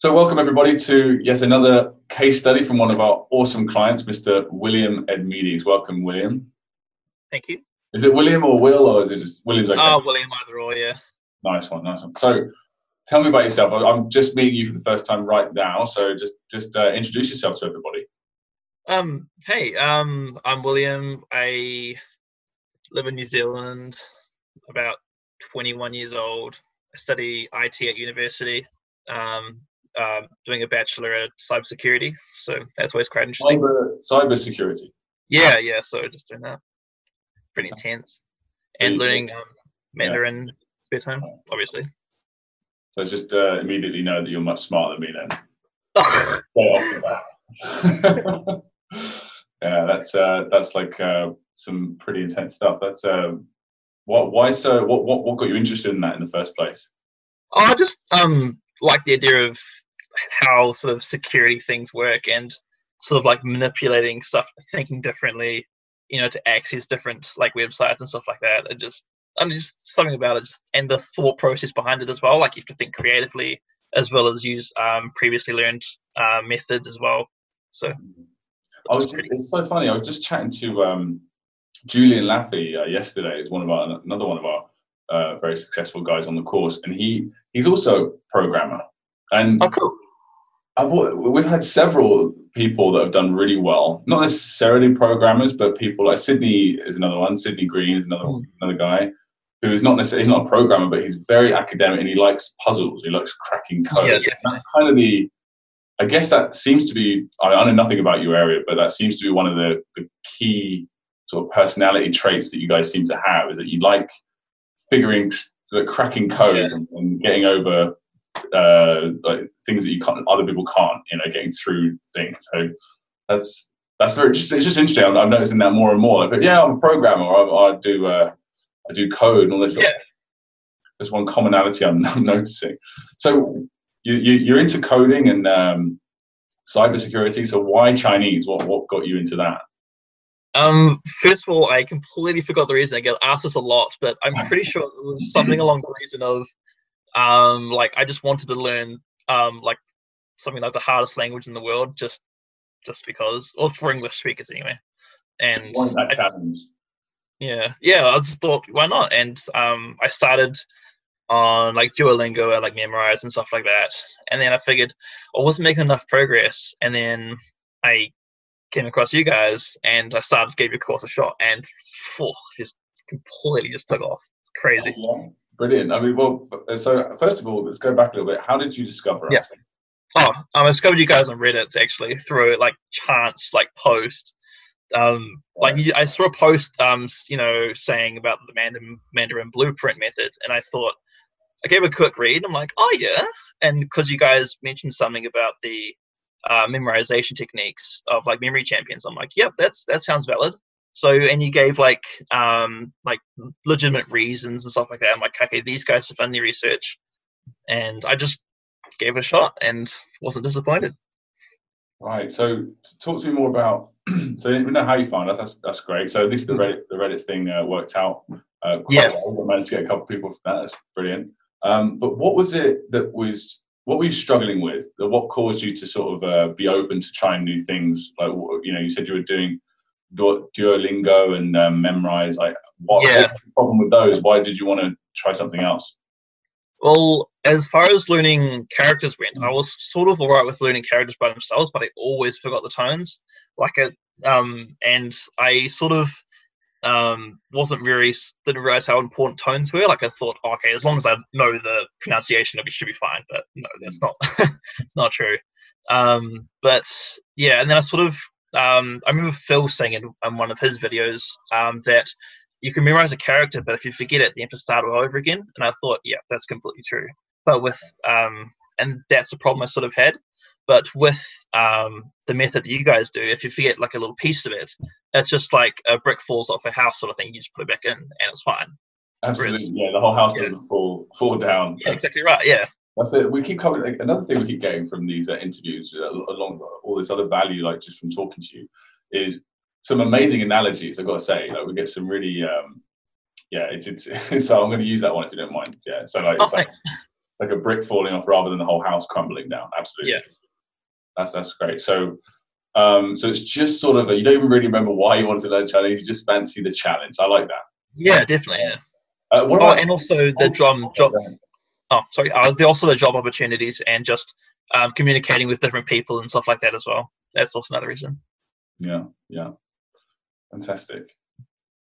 So welcome everybody to yet another case study from one of our awesome clients, Mr. William Edmeades. Welcome, William. Thank you. Is it William or Will, or is it just William's okay? Oh, William either or, yeah. Nice one, nice one. So tell me about yourself. I'm just meeting you for the first time right now, so just just uh, introduce yourself to everybody. Um, hey, um, I'm William. I live in New Zealand, about 21 years old. I study IT at university. Um, uh, doing a bachelor at cybersecurity, so that's always quite interesting. Cyber, cyber security. Yeah, yeah. So just doing that, pretty intense, and learning um, Mandarin spare time, obviously. So just uh, immediately know that you're much smarter than me then. Straight off the bat. yeah, that's uh, that's like uh, some pretty intense stuff. That's uh, what why so what, what what got you interested in that in the first place? Oh, I just um like the idea of how sort of security things work and sort of like manipulating stuff, thinking differently, you know, to access different like websites and stuff like that. It just I mean, just something about it, just, and the thought process behind it as well. Like you have to think creatively as well as use um, previously learned uh, methods as well. So I was it's so funny. I was just chatting to um, Julian Laffey uh, yesterday. Is one of our another one of our uh, very successful guys on the course, and he he's also a programmer. And oh, cool. I've we've had several people that have done really well. Not necessarily programmers, but people like Sydney is another one. Sydney Green is another Mm. another guy who is not necessarily he's not a programmer, but he's very academic and he likes puzzles. He likes cracking code. Yeah, that's kind of the. I guess that seems to be. I, I know nothing about your area, but that seems to be one of the, the key sort of personality traits that you guys seem to have. Is that you like figuring, cracking code Yeah. and, and getting over uh, like things that you can't, other people can't, you know, getting through things. So that's that's very just it's just interesting. I'm, I'm noticing that more and more. Like, but yeah, I'm a programmer. I, I do uh, I do code and all this. Yeah. stuff. There's one commonality I'm, I'm noticing. So you, you you're into coding and um, cybersecurity. So why Chinese? What what got you into that? Um, first of all, I completely forgot the reason. I get asked this a lot, but I'm pretty sure it was something along the reason of, um, like I just wanted to learn, um, like something like the hardest language in the world, just, just because, or for English speakers anyway. And I- yeah, yeah, I just thought, why not? And um, I started on like Duolingo and like Memrise and stuff like that. And then I figured I wasn't making enough progress. And then I came across you guys and I started, gave your course a shot and just completely just took off. It's crazy. Yeah, brilliant. I mean, well, so first of all, let's go back a little bit. How did you discover Yeah. Oh, um, I discovered you guys on Reddit actually through like chance like post. Um, like you, I saw a post, um, you know, saying about the Mandarin, Mandarin blueprint method, and I thought I gave a quick read. I'm like, oh yeah, and because you guys mentioned something about the uh, memorization techniques of like memory champions, I'm like, yep, that's that sounds valid. So, and you gave like um like legitimate reasons and stuff like that. I'm like, okay, these guys have done their research, and I just gave it a shot and wasn't disappointed. Right. So talk to me more about. so we know how you found us. That's that's great. So this the Reddit the Reddit thing uh, worked out. Uh, quite Yeah. Well. We managed to get a couple of people from that. That's brilliant. Um, but what was it that was what were you struggling with? That What caused you to sort of uh, be open to trying new things? Like you know, you said you were doing Duolingo and um, Memrise. Like what, Yeah. what was the problem with those? Why did you want to try something else? Well, as far as learning characters went, I was sort of alright with learning characters by themselves, but I always forgot the tones. Like it, um, and I sort of um wasn't very didn't realize how important tones were. Like I thought, oh, okay, as long as I know the pronunciation, it should be fine. But no, that's not it's not true. Um, but yeah, and then I sort of um, I remember Phil saying in, in one of his videos um, that you can memorize a character, but if you forget it, then you have to start all over again. And I thought, yeah, that's completely true. But with um, and that's the problem I sort of had. But with um, the method that you guys do, if you forget like a little piece of it, it's just like a brick falls off a house sort of thing. You just put it back in, and it's fine. Absolutely. Whereas- Yeah, the whole house yeah. doesn't fall fall down. Yeah, exactly right. Yeah, That's it. We keep coming. Like, another thing we keep getting from these uh, interviews, uh, along all this other value, like just from talking to you, is some amazing analogies. I've got to say, like we get some really, um, yeah. It's it's. so I'm going to use that one if you don't mind. Yeah. So like, Oh, it's like like a brick falling off rather than the whole house crumbling down. Absolutely. Yeah. That's that's great. So um, so it's just sort of a, you don't even really remember why you want to learn Chinese. You just fancy the challenge. I like that. Yeah, definitely. Yeah. Uh, what Oh, about and also the drum job. Oh, sorry. Uh, also the job opportunities and just um, communicating with different people and stuff like that as well. That's also another reason. Yeah, yeah, fantastic.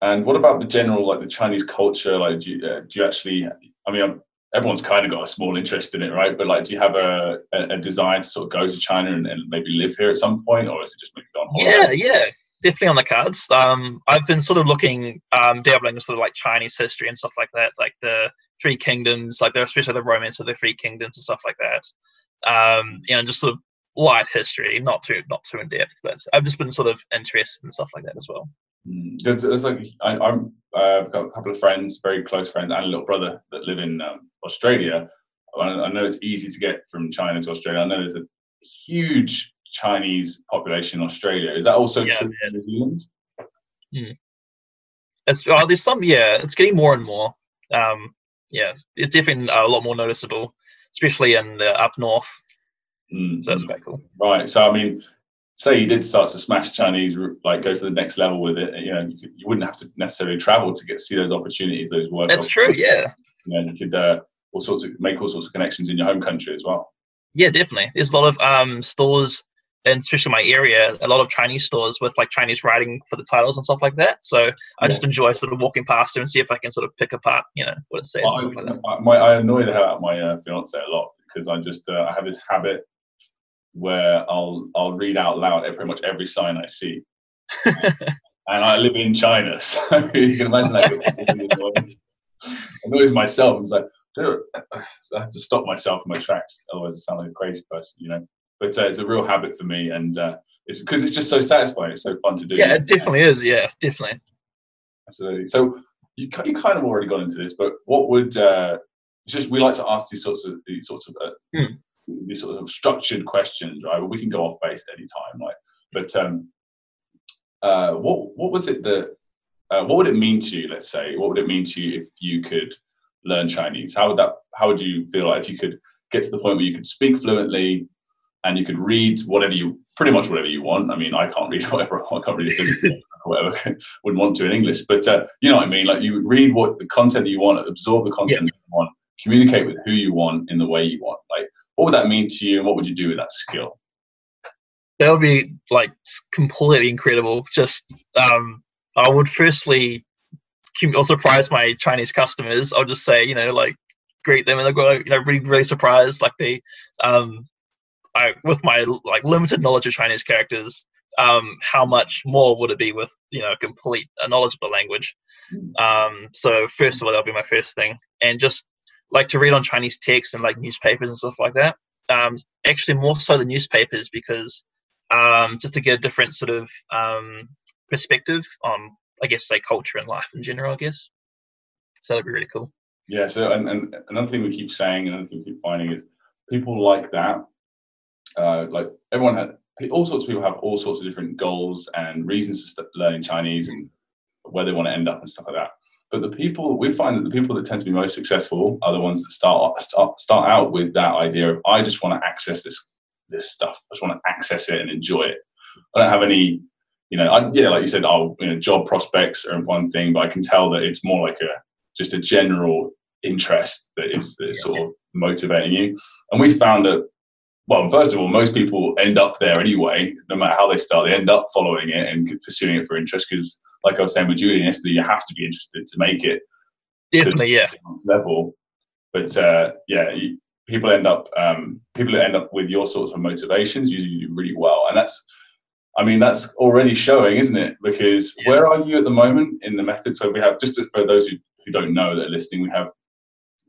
And what about the general, like the Chinese culture? Like, do you, uh, do you actually? I mean, um, everyone's kind of got a small interest in it, right? But like, do you have a, a, a desire to sort of go to China and, and maybe live here at some point, or is it just maybe go on? Yeah, yeah, definitely on the cards. Um, I've been sort of looking, um, dabbling in sort of like Chinese history and stuff like that, like the Three Kingdoms, like especially the romance of the Three Kingdoms and stuff like that. Um, you know, just sort of light history, not too not too in depth, but I've just been sort of interested in stuff like that as well. Mm, There's, there's like I, I'm uh, I've got a couple of friends, very close friends, and a little brother that live in um, Australia. I, I know it's easy to get from China to Australia. I know there's a huge Chinese population in Australia. Is that also Yeah, true in New Zealand? It's, oh, there's some, yeah, it's getting more and more. Um, yeah, it's definitely a lot more noticeable, especially in the up north. Mm, So that's quite cool. Right. So I mean, say you did start to smash Chinese, like go to the next level with it. You know, you, could, you wouldn't have to necessarily travel to get see those opportunities, those work. That's true. Yeah, You, know, you could uh, all sorts of make all sorts of connections in your home country as well. yeah, definitely. There's a lot of um stores, and especially my area, a lot of Chinese stores with like Chinese writing for the titles and stuff like that. So I just enjoy sort of walking past them and see if I can sort of pick apart, you know, what it says and stuff like that. I, my, I annoy the hell out of my uh, fiance a lot because I just uh, I have this habit where I'll I'll read out loud pretty much every sign I see, and I live in China, so you can imagine that annoys myself. I was like, so I have to stop myself in my tracks, otherwise I sound like a crazy person, you know. But uh, it's a real habit for me, and uh, it's because it's just so satisfying. It's so fun to do. Yeah, it definitely is. Yeah, definitely. Absolutely. So you you kind of already got into this, but what would uh, just we like to ask these sorts of these sorts of uh, Hmm. these sort of structured questions, right? But we can go off base any time, like. But um, uh, what what was it that uh, what would it mean to you? Let's say, what would it mean to you if you could learn Chinese? How would that? How would you feel like if you could get to the point where you could speak fluently and you could read whatever you pretty much whatever you want? I mean, I can't read whatever I can't read whatever wouldn't want to in English, but uh, you know what I mean. Like you read what the content that you want, absorb the content that you want, communicate with who you want in the way you want. Like, what would that mean to you, and what would you do with that skill? That would be like completely incredible. Just um, I would firstly or surprise my Chinese customers. I'll just say, you know, like greet them, and they're going, you know, really, really surprised. Like they, um, I with my like limited knowledge of Chinese characters, um, how much more would it be with you know complete a knowledge of the language? Um, so first of all, that'll be my first thing, and just like to read on Chinese text and like newspapers and stuff like that. Um, actually, more so than newspapers because um, just to get a different sort of um, perspective on, I guess, say culture and life in general. I guess so. That'd be really cool. Yeah. So, and, and another thing we keep saying, and another thing we keep finding is people like that. Uh, like everyone had all sorts of people have all sorts of different goals and reasons for st- learning Chinese and where they want to end up and stuff like that. But the people we find that the people that tend to be most successful are the ones that start start, start out with that idea of I just want to access this this stuff. I just want to access it and enjoy it. I don't have any, you know, I, yeah, like you said, oh, you know, job prospects are one thing, but I can tell that it's more like a just a general interest that is, that is sort of motivating you. And we found that, well, first of all, most people end up there anyway, no matter how they start, they end up following it and pursuing it for interest because, like I was saying with Julian yesterday, you have to be interested to make it Definitely, yeah. level. But uh, yeah, you, people end up um, people that end up with your sorts of motivations usually do really well, and that's I mean that's already showing, isn't it? Because Yeah. where are you at the moment in the method? So we have just for those who, who don't know that are listening, we have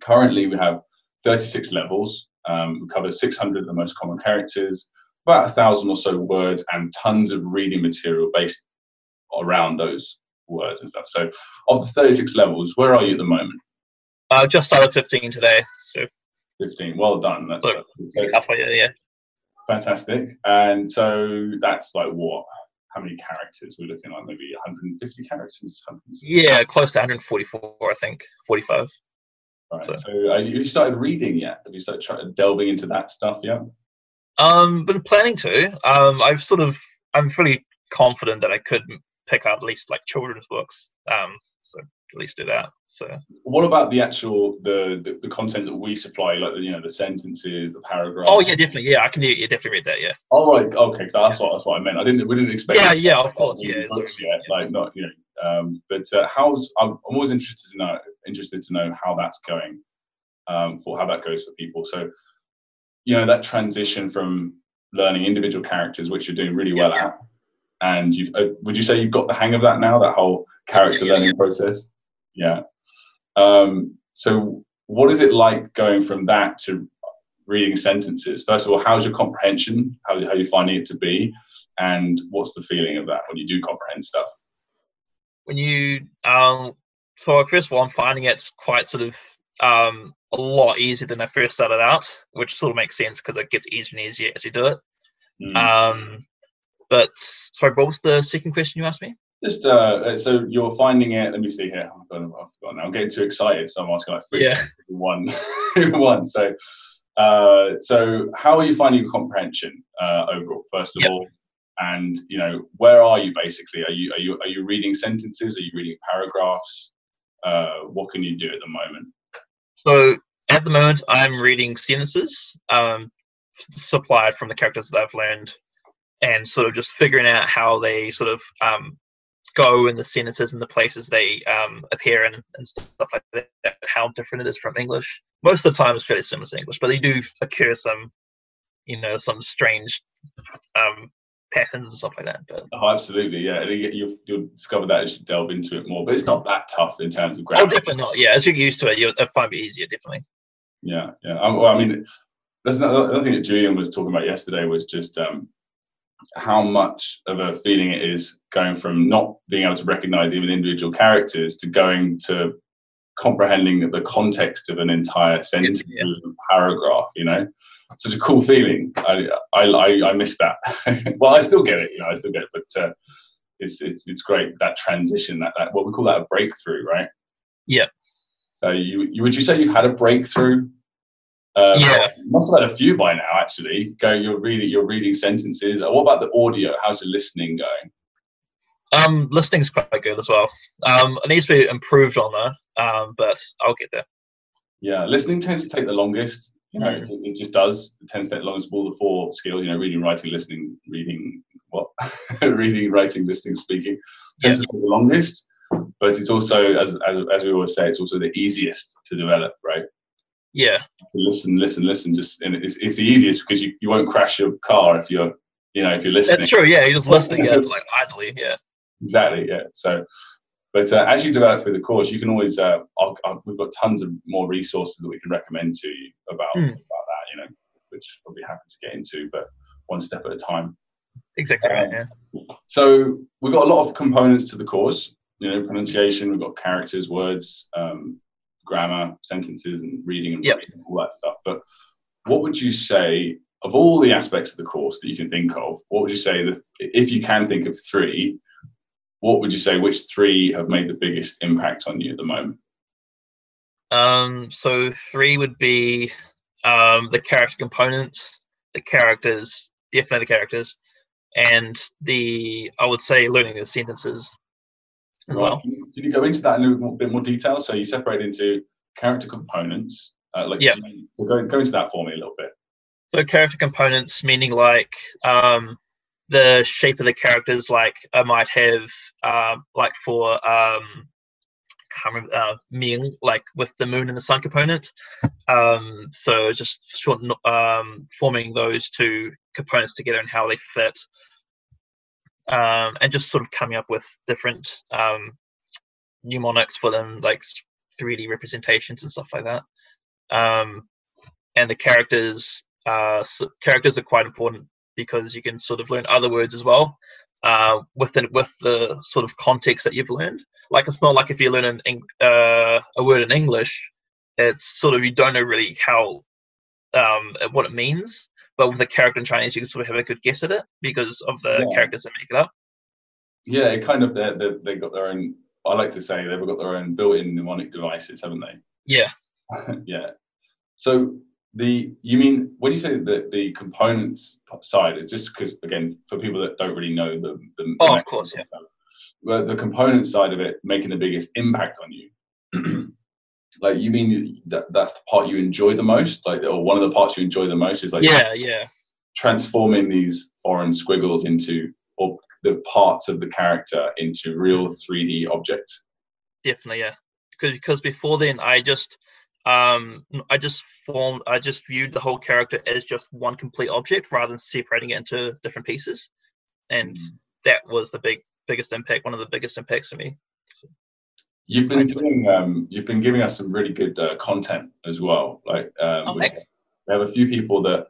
currently we have 36 levels. Um, we cover 600 of the most common characters, about a thousand or so words, and tons of reading material based around those words and stuff. So, of the 36 levels, where are you at the moment? Uh, just started 15 today, so 15. Well done. That's, Look, that's so halfway. Yeah, yeah. fantastic. And so that's like what? How many characters? We're looking like maybe 150 characters. 160? Yeah, close to 144, I think, 45. Right. So- So, uh, have you started reading yet? Have you started trying, delving into that stuff yet? Um, been planning to. Um, I've sort of, I'm fully confident that I could pick up at least like children's books. Um, so at least do that. So What about the actual the, the the content that we supply, like the, you know the sentences, the paragraphs? oh yeah, definitely. Yeah, I can do. Yeah, definitely read that. Yeah. All right. Okay. That's what that's what I meant. I didn't. We didn't expect. Yeah, yeah, of course, yeah, Books yet, like not you know. Um, but uh, how's I'm, I'm always interested to know interested to know how that's going, um, for how that goes for people. So, you know, that transition from learning individual characters, which you're doing really well at, and you've uh, would you say you've got the hang of that now? That whole character Yeah, learning process. Yeah. Um, so, what is it like going from that to reading sentences? First of all, how's your comprehension? How how are you finding it to be? And what's the feeling of that when you do comprehend stuff? When you um so first of all i'm finding it's quite sort of um a lot easier than i first started out which sort of makes sense because it gets easier and easier as you do it Mm. um but sorry what was the second question you asked me Just uh, so you're finding it. Let me see here. I've got, I've got now. I'm getting too excited, so I'm asking like three, Yeah. one, one. So, uh, so how are you finding your comprehension uh, overall? First of Yep. all, and you know, where are you basically? Are you are you are you reading sentences? Are you reading paragraphs? Uh, what can you do at the moment? so at the moment i'm reading sentences um supplied from the characters that i've learned and sort of just figuring out how they sort of um go in the sentences and the places they um, appear in and stuff like that, how different it is from English. Most of the time, it's fairly similar to English, but they do occur some, you know, some strange um, patterns and stuff like that. But Oh, absolutely, yeah. You'll, you'll discover that as you delve into it more. But it's not that tough in terms of grammar. oh, definitely not. Yeah, as you get used to it, you'll find it easier. Definitely. Yeah, yeah. Um, well, I mean, there's another, another thing that Julian was talking about yesterday was just um, how much of a feeling it is going from not being able to recognize even individual characters to going to comprehending the context of an entire sentence, yeah. or paragraph. You know, such a cool feeling. I I I, I miss that. well, I still get it. You know, I still get it, but. Uh, it's, it's it's great that transition that, that what we call that a breakthrough right Yeah. so you, you would you say you've had a breakthrough uh, Yeah. must have had a few by now, actually. Go, you're reading, you're reading sentences. What about the audio? How's your listening going? Um, listening's quite good as well. Um, it needs to be improved on though. Um, but I'll get there. Yeah, listening tends to take the longest. You know, it, it just does. It tends to take the longest all the four skills. You know, reading, writing, listening, reading. What? reading, writing, listening, speaking tends to take the longest. But it's also, as, as as we always say, it's also the easiest to develop. Right? Yeah. To listen, listen, listen. Just and it's it's the easiest because you, you won't crash your car if you're you know if you're listening. That's true. Yeah, you're just listening yeah, like idly. Yeah. Exactly. Yeah. So, but uh, as you develop through the course, you can always. Uh, I'll, I'll, we've got tons of more resources that we can recommend to you about Hmm. about that. You know, which I'll be happy to get into, but one step at a time. Exactly right. Yeah. So we've got a lot of components to the course. You know, pronunciation. We've got characters, words, um, grammar, sentences, and reading and Yep. writing, all that stuff. But what would you say of all the aspects of the course that you can think of? What would you say that if you can think of three? What would you say? Which three have made the biggest impact on you at the moment? Um, so three would be um, the character components, the characters, definitely the characters, and the I would say learning the sentences as Right. well. Can you- Can you go into that in a little bit more detail? So you separate into character components. Uh, like, Yeah. do you- so go, go into that for me a little bit. So character components meaning like um, the shape of the characters. Like I might have um, like for um, can't remember uh, Ming, like with the moon and the sun component. Um, so just short, um, forming those two components together and how they fit, um, and just sort of coming up with different um, mnemonics for them, like 3D representations and stuff like that. Um, and the characters, uh, s characters are quite important because you can sort of learn other words as well uh, within with the sort of context that you've learned. Like it's not like if you learn an, uh, a word in English, it's sort of you don't know really how um, what it means. But with a character in Chinese, you can sort of have a good guess at it because of the Yeah. characters that make it up. Yeah, it kind of they they they got their own. I like to say they've got their own built-in mnemonic devices, haven't they? Yeah, yeah. So the you mean when you say that the components side, it's just because again for people that don't really know the, the oh of course yeah well, the component side of it making the biggest impact on you. like you mean that that's the part you enjoy the most, like or one of the parts you enjoy the most is like yeah yeah transforming these foreign squiggles into or the parts of the character into real 3D objects. Definitely, yeah. Because because before then I just um I just formed I just viewed the whole character as just one complete object rather than separating it into different pieces. And mm. that was the big biggest impact, one of the biggest impacts for me. So, you've been doing um you've been giving us some really good uh, content as well. Like um oh, we, we have a few people that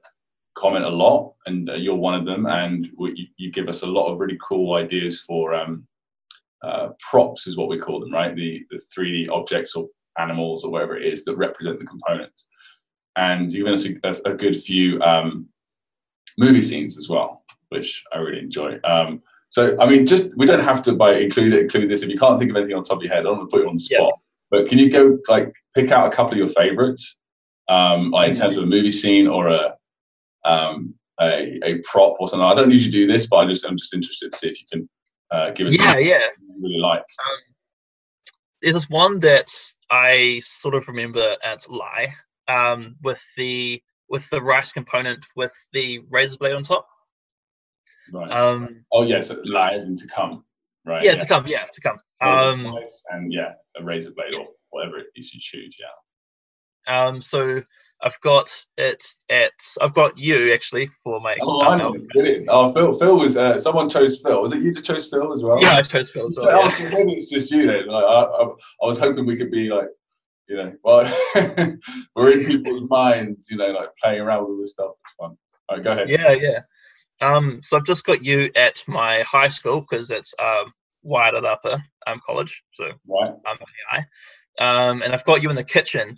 comment a lot, and uh, you're one of them. And we, you, you, give us a lot of really cool ideas for um, uh, props, is what we call them, right? The the 3D objects or animals or whatever it is that represent the components. And you've given us a, a, a good few um, movie scenes as well, which I really enjoy. Um, so, I mean, just we don't have to by include it, include this. If you can't think of anything on top of your head, I don't want to put you on the spot. But can you go like pick out a couple of your favorites, um, like in terms of a movie scene or a um, a, a prop or something. I don't usually do this, but I just I'm just interested to see if you can uh, give us. Yeah, yeah. really like. Um, there's this one that I sort of remember at Lie um, with the with the rice component with the razor blade on top. Right. Um, oh yes, yeah, so lie as in to come. Right. Yeah, yeah, to come. Yeah, to come. Um, and yeah, a razor blade or whatever it is you choose. Yeah. Um, so I've got it at I've got you actually for my. Oh, I know. Oh, Phil. Phil was uh, someone chose Phil. Was it you that chose Phil as well? Yeah, I chose Phil as well. So, yeah. maybe it's just you then. Like, I, I, I, was hoping we could be like, you know, well, we're in people's minds, you know, like playing around with this stuff. It's fun. All right, go ahead. Yeah, yeah. Um, so I've just got you at my high school because it's um Wyatt at Upper um college. So right. Um, um, and I've got you in the kitchen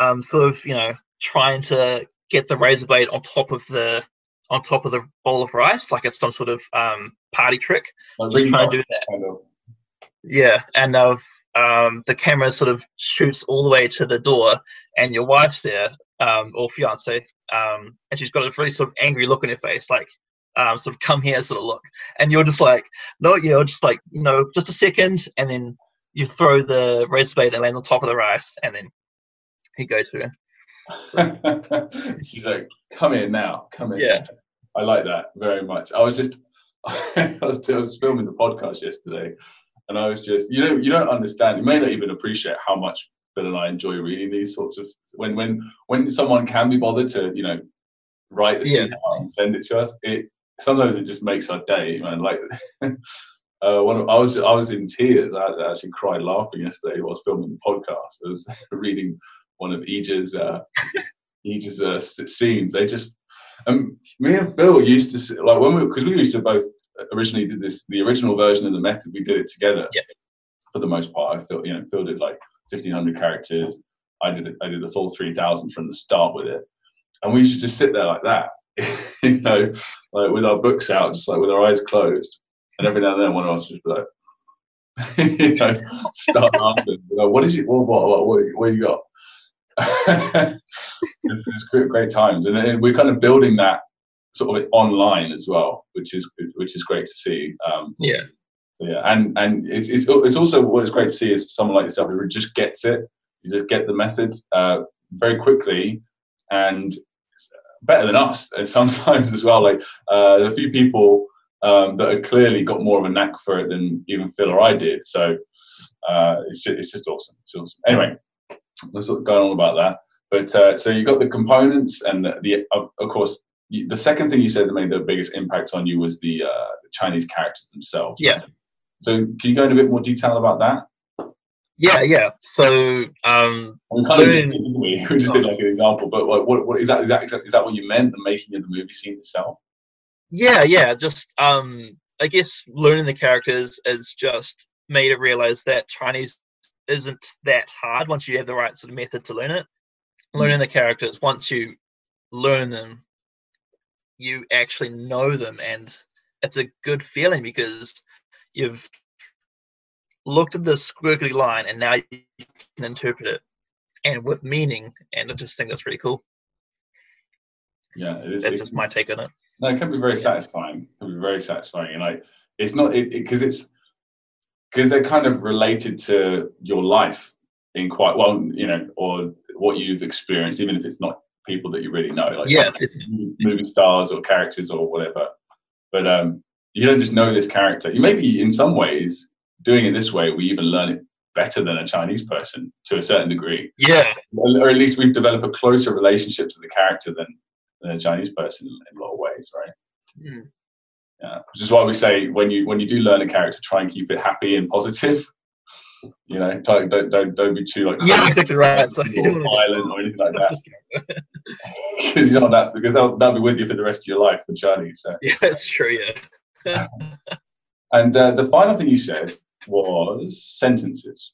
um, sort of you know trying to get the razor blade on top of the on top of the bowl of rice, like it's some sort of um, party trick. just trying to do that. Kind of. Yeah, and uh, um, the camera sort of shoots all the way to the door, and your wife's there, um, or fiance, um, and she's got a really sort of angry look on her face, like um, sort of come here sort of look, and you're just like, no, you know, just like, no, just a second, and then you throw the razor blade and land on top of the rice, and then he go to her. So. She's like, "Come here now, come here." Yeah, I like that very much. I was just, I was, I was filming the podcast yesterday, and I was just, you know, you don't understand. You may not even appreciate how much Phil and I enjoy reading these sorts of when when when someone can be bothered to, you know, write the yeah. and send it to us. It sometimes it just makes our day, man. Like. Uh, one of, I was I was in tears. I actually cried laughing yesterday while filming the podcast. I was reading one of Eja's uh, Eja's uh, scenes. They just um, me and Phil used to like when we because we used to both originally did this the original version of the method. We did it together. Yeah. For the most part, I feel you know Phil did like fifteen hundred characters. I did I did the full three thousand from the start with it, and we should just sit there like that, you know, like with our books out, just like with our eyes closed, and every now and then one of us just be like. you know, start laughing. Like, what is it? What, what, what, what, what you got? It's great, great times, and, we're kind of building that sort of online as well, which is which is great to see. Um, yeah. So yeah, and and it's, it's it's also what is great to see is someone like yourself who just gets it. You just get the method uh, very quickly, and better than us and sometimes as well. Like uh, a few people um, that have clearly got more of a knack for it than even Phil or I did. So uh, it's just, it's just awesome. It's awesome. Anyway, was going on about that. But uh, so you got the components, and the, the of, of, course you, the second thing you said that made the biggest impact on you was the, uh, the Chinese characters themselves. Yeah. So can you go into a bit more detail about that? Yeah, yeah. So um, we kind of did, we? we just did like an example, but like, what, what is that? Is that is that what you meant? The making of the movie scene itself? Yeah, yeah. Just um, I guess learning the characters is just made it realize that Chinese isn't that hard once you have the right sort of method to learn it. Mm. Learning the characters, once you learn them, you actually know them, and it's a good feeling because you've looked at this squiggly line and now you can interpret it. and with meaning, and I just think that's pretty cool. Yeah, it is. That's it- just my take on it. No, it can be very satisfying. It can be very satisfying, and like it's not it because it's because they're kind of related to your life in quite well, you know, or what you've experienced, even if it's not people that you really know, like Yeah, movie stars or characters or whatever. But um, you don't just know this character. You maybe in some ways doing it this way, we even learn it better than a Chinese person to a certain degree, Yeah, or or at least we've developed a closer relationship to the character than, than a Chinese person in a lot of ways, right? Mm. Yeah, which is why we say when you when you do learn a character, try and keep it happy and positive. You know, don't don't don't, don't be too like yeah, exactly right. So you don't violent or anything like that because you don't that because that'll, that'll be with you for the rest of your life for Chinese. So. yeah, that's true. Yeah. And uh, the final thing you said was sentences.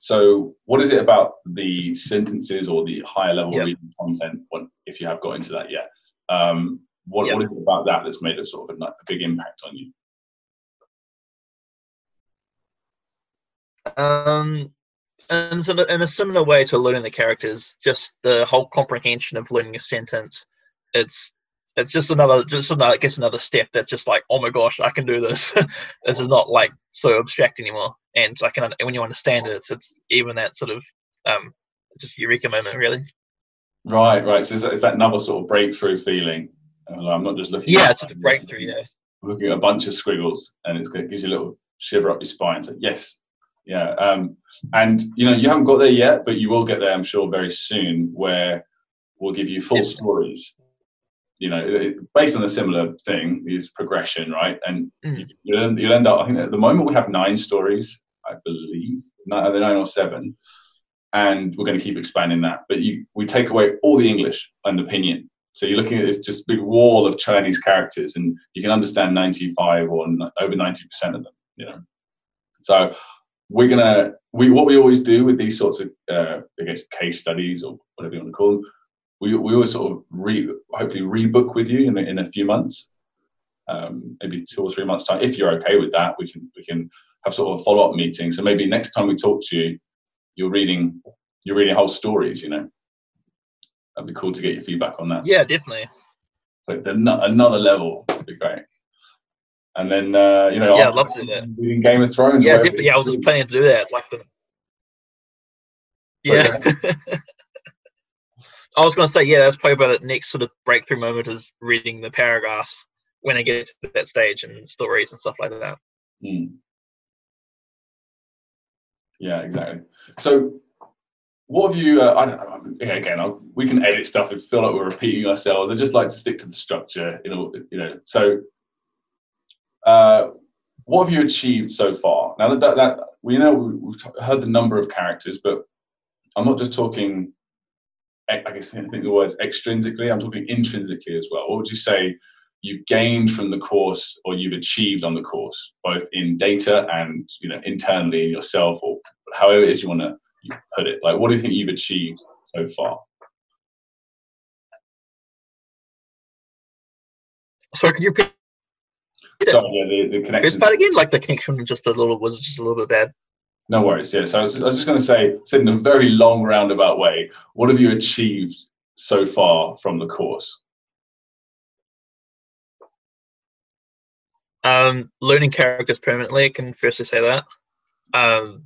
So, what is it about the sentences or the higher level Yep. reading content, if you have got into that yet? Um, what, Yep. what is it about that that's made a sort of a, a big impact on you? Um, and so in a similar way to learning the characters, just the whole comprehension of learning a sentence, it's it's just another just another I guess another step that's just like oh my gosh I can do this. this is not like so abstract anymore, and I can when you understand it, it's, it's even that sort of um just eureka moment really. Right, right. So, is that, is that another sort of breakthrough feeling? I'm not just looking. Yeah, at- it's a breakthrough. Yeah, looking at a bunch of squiggles and it's to gives you a little shiver up your spine. So yes, yeah. Um, and you know you haven't got there yet, but you will get there, I'm sure, very soon, where we'll give you full Yes. stories. You know, it- it- based on a similar thing is progression, right? And Mm. you- you'll, end- you'll end up. I think at the moment we have nine stories, I believe, nine, either nine or seven, and we're going to keep expanding that. But you, we take away all the English and the pinyin. So you're looking at this just big wall of Chinese characters, and you can understand 95 or over 90 percent of them. You know, so we're gonna we what we always do with these sorts of uh, I guess case studies or whatever you want to call them. We, we always sort of re hopefully rebook with you in in a few months, um, maybe two or three months time. If you're okay with that, we can we can have sort of a follow up meeting. So maybe next time we talk to you, you're reading you're reading whole stories. You know, that'd be cool to get your feedback on that. yeah, definitely. So the, another level would be great. And then uh, you know, Yeah, I'd love to do that. Reading Game of Thrones. Yeah, definitely. Yeah, I was just planning to do that. Like the yeah. I was going to say, yeah, that's probably about the next sort of breakthrough moment is reading the paragraphs when I get to that stage and stories and stuff like that. Hmm. Yeah, exactly. So, what have you? Uh, I don't know. Again, I'll, we can edit stuff if we feel like we're repeating ourselves. I just like to stick to the structure. You know. So, uh, what have you achieved so far? Now that, that, that we know we- we've heard the number of characters, but I'm not just talking. I guess I think the words extrinsically. I'm talking intrinsically as well. What would you say you've gained from the course or you've achieved on the course, both in data and you know internally in yourself or however it is you want to put it? Like, what do you think you've achieved so far? Sorry, could you repeat Sorry, yeah, the, the the connection. first part again? Like the connection just a little was just a little bit bad. No worries. Yeah. So I was, I was just going to say, said in a very long roundabout way, what have you achieved so far from the course? Um, learning characters permanently, I can firstly say that. Um,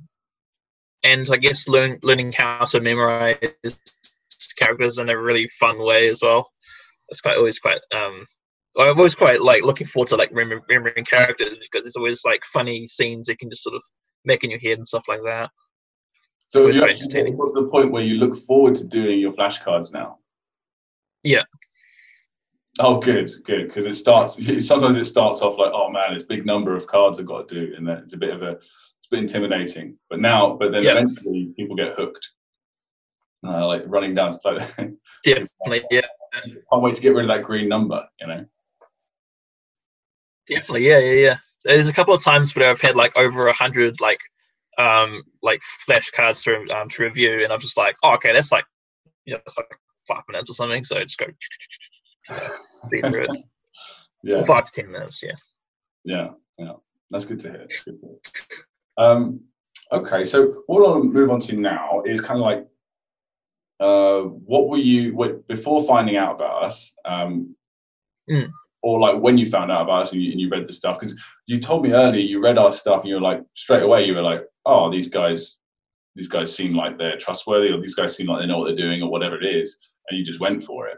and I guess learn, learning how to memorize characters in a really fun way as well. It's quite always quite um I'm always quite like looking forward to like remem- remembering characters because there's always like funny scenes you can just sort of make in your head and stuff like that. So, It's have you very actually entertaining. got the point where you look forward to doing your flashcards now? Yeah. Oh, good, good. Because it starts. Sometimes it starts off like, oh man, it's a big number of cards I've got to do, and then it's a bit of a bit intimidating. But now, but then Yeah. eventually people get hooked. Uh, like running down, definitely. Yeah, can't wait to get rid of that green number. You know. definitely, yeah, yeah, yeah. There's a couple of times where I've had like over a hundred like um like flashcards to um to review, and I'm just like, oh, okay, that's like you know, it's like five minutes or something. So just go speed through it. Yeah. Five to ten minutes, yeah. Yeah, yeah, that's good to hear. That's good to hear. Um, okay, so what I'll move on to now is kind of like uh, what were you what, before finding out about us? Um, Mm. Or like when you found out about us and you, and you read the stuff because you told me earlier you read our stuff and you were like straight away you were like oh these guys these guys seem like they're trustworthy or these guys seem like they know what they're doing or whatever it is and you just went for it.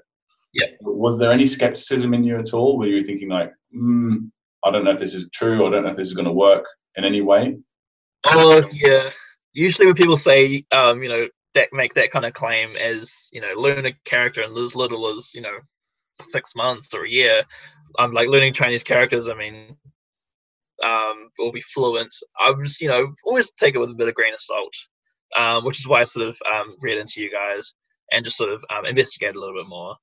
Yeah. Was there any skepticism in you at all? Were you thinking like, mm, I don't know if this is true. I don't know if this is going to work in any way. Oh yeah. Usually when people say, um, you know, that make that kind of claim as you know, learn a character in as little as you know, six months or a year, I'm like learning Chinese characters. I mean, um, will be fluent. I was, you know, always take it with a bit of grain of salt, um, which is why I sort of um, read into you guys and just sort of um, investigate a little bit more.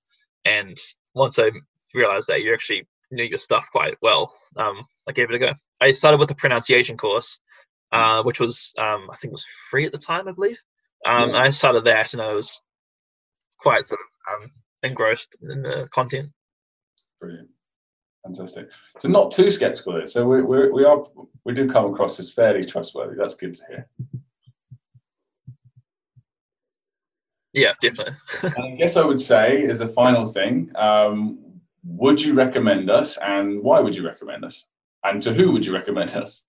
And once I realized that you actually knew your stuff quite well, um, I gave it a go. I started with the pronunciation course, uh, which was um, I think was free at the time, I believe. Um, Yeah. I started that, and I was quite sort of um, engrossed in the content. Brilliant. Fantastic. So not too skeptical there. So we we we are we do come across as fairly trustworthy. That's good to hear. Yeah, definitely. And I guess I would say as a final thing, um, would you recommend us, and why would you recommend us, and to who would you recommend us?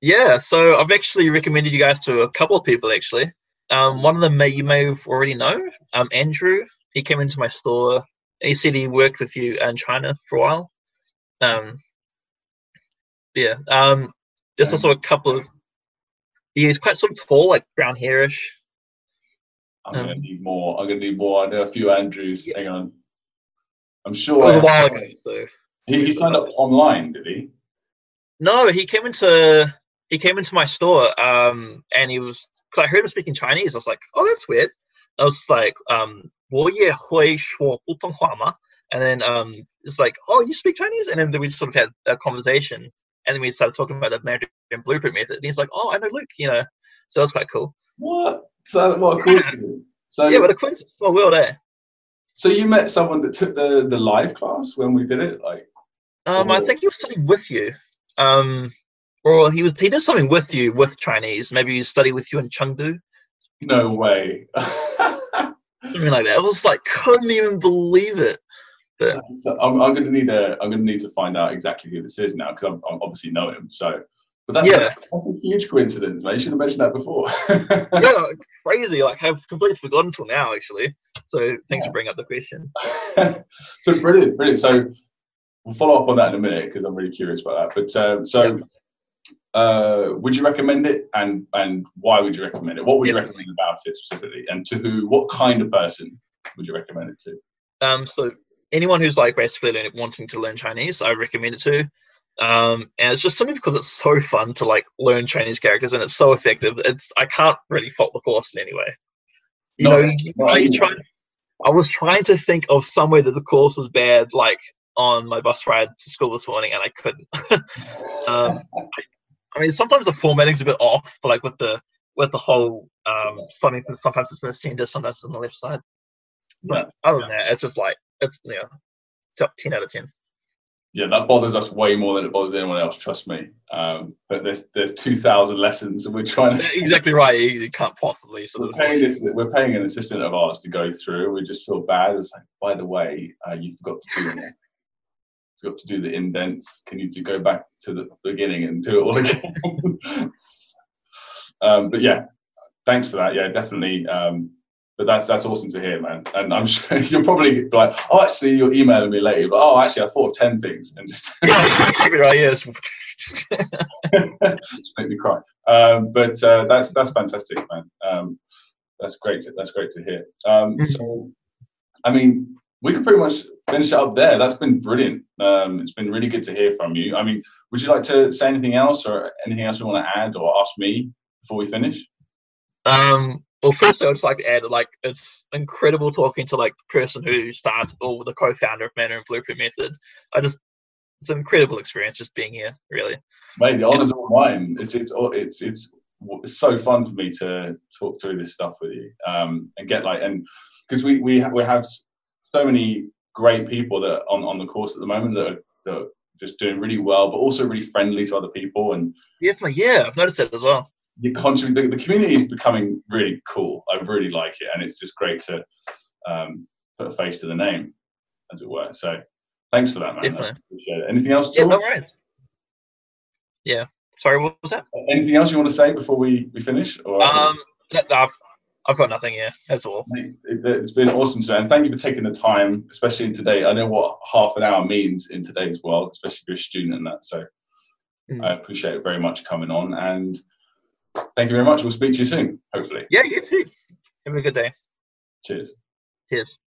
Yeah, so I've actually recommended you guys to a couple of people actually. Um, one of them may you may have already know. Um, Andrew. He came into my store. And he said he worked with you in China for a while. Um, yeah. Um, there's also a couple of. He's quite sort of tall, like brown hairish. I'm gonna Um, need more. I'm gonna need more. I know a few Andrews. Yeah. Hang on. I'm sure. It was a while ago, so he, he signed up online, did he? No, he came into he came into my store, um, and he was because I heard him speaking Chinese. I was like, oh, that's weird. I was just like, um, 我也会说普通话吗? and then um, it's like, oh, you speak Chinese, and then we sort of had a conversation, and then we started talking about the Mandarin blueprint method. And he's like, oh, I know Luke, you know, so that was quite cool. What? So what a coincidence. So Yeah, but the coincidence, small world, eh? so you met someone that took the the live class when we did it, like Um, I Oh. think he was studying with you. Um, or he was he did something with you with Chinese. Maybe he studied with you in Chengdu. no way. something like that. I was like, couldn't even believe it. so I'm, I'm gonna need a I'm gonna need to find out exactly who this is now because I'm, I'm obviously know him. So, but that's Yeah. a, that's a huge coincidence, mate. You should have mentioned that before. yeah, crazy. Like I've completely forgotten till now, actually. So thanks Yeah. for bringing up the question. so brilliant, brilliant. So we'll follow up on that in a minute because I'm really curious about that. But um, so, uh, would you recommend it, and and why would you recommend it? What would you recommend about it specifically, and to who? What kind of person would you recommend it to? Um, so anyone who's like basically learning, wanting to learn Chinese, I recommend it to. Um, and it's just simply because it's so fun to like learn Chinese characters and it's so effective. It's I can't really fault the course in any way. You No, know, you, no, I- try, I was trying to think of somewhere that the course was bad, like on my bus ride to school this morning, and I couldn't. um, I, I mean, sometimes the formatting's a bit off, but like with the with the whole um, something. Sometimes it's in the center, sometimes it's on the left side. But other than that, it's just like it's yeah, it's up ten out of ten. yeah, that bothers us way more than it bothers anyone else. Trust me. Um, but there's there's two thousand lessons, and we're trying to. exactly right. You, you can't possibly We're of. paying this. We're paying an assistant of ours to go through. We just feel bad. It's like, by the way, uh, you forgot to do it. You got to do the indents. Can you go back to the beginning and do it all again? um, but yeah, thanks for that. Yeah, definitely. Um, but that's that's awesome to hear, man. And I'm sure you'll probably like, oh, actually, you're emailing me later. But oh, actually, I thought of ten things and just right. Yes. just make me cry. Um, but uh, that's that's fantastic, man. Um, that's great. To, that's great to hear. Um, Mhm. so, I mean, we could pretty much finish it up there. That's been brilliant. Um, it's been really good to hear from you. I mean, would you like to say anything else, or anything else you want to add, or ask me before we finish? Um, well, first, I would just like to add, like, it's incredible talking to like the person who started or the co-founder of Mandarin Blueprint Method. I just, it's an incredible experience just being here, really. Mate, the honour's all mine. It's it's it's it's it's so fun for me to talk through this stuff with you um, and get like and because we we ha- we have so many great people that are on on the course at the moment that are, that are just doing really well, but also really friendly to other people and Definitely, yeah, I've noticed that as well. contribute. The, the community is becoming really cool. I really like it, and it's just great to um, put a face to the name, as it were. So, thanks for that, man. Definitely. Anything else? Yeah, no worries. Yeah. Sorry, what was that? Anything else you want to say before we, we finish? Or, Um, I've, I've got nothing here. That's all. It- It's been awesome, sir, and thank you for taking the time, especially in today. I know what half an hour means in today's world, especially if you're a student and that. So Mm. I appreciate it very much coming on, and thank you very much. We'll speak to you soon, hopefully. Yeah, you too. Have a good day. Cheers. Cheers.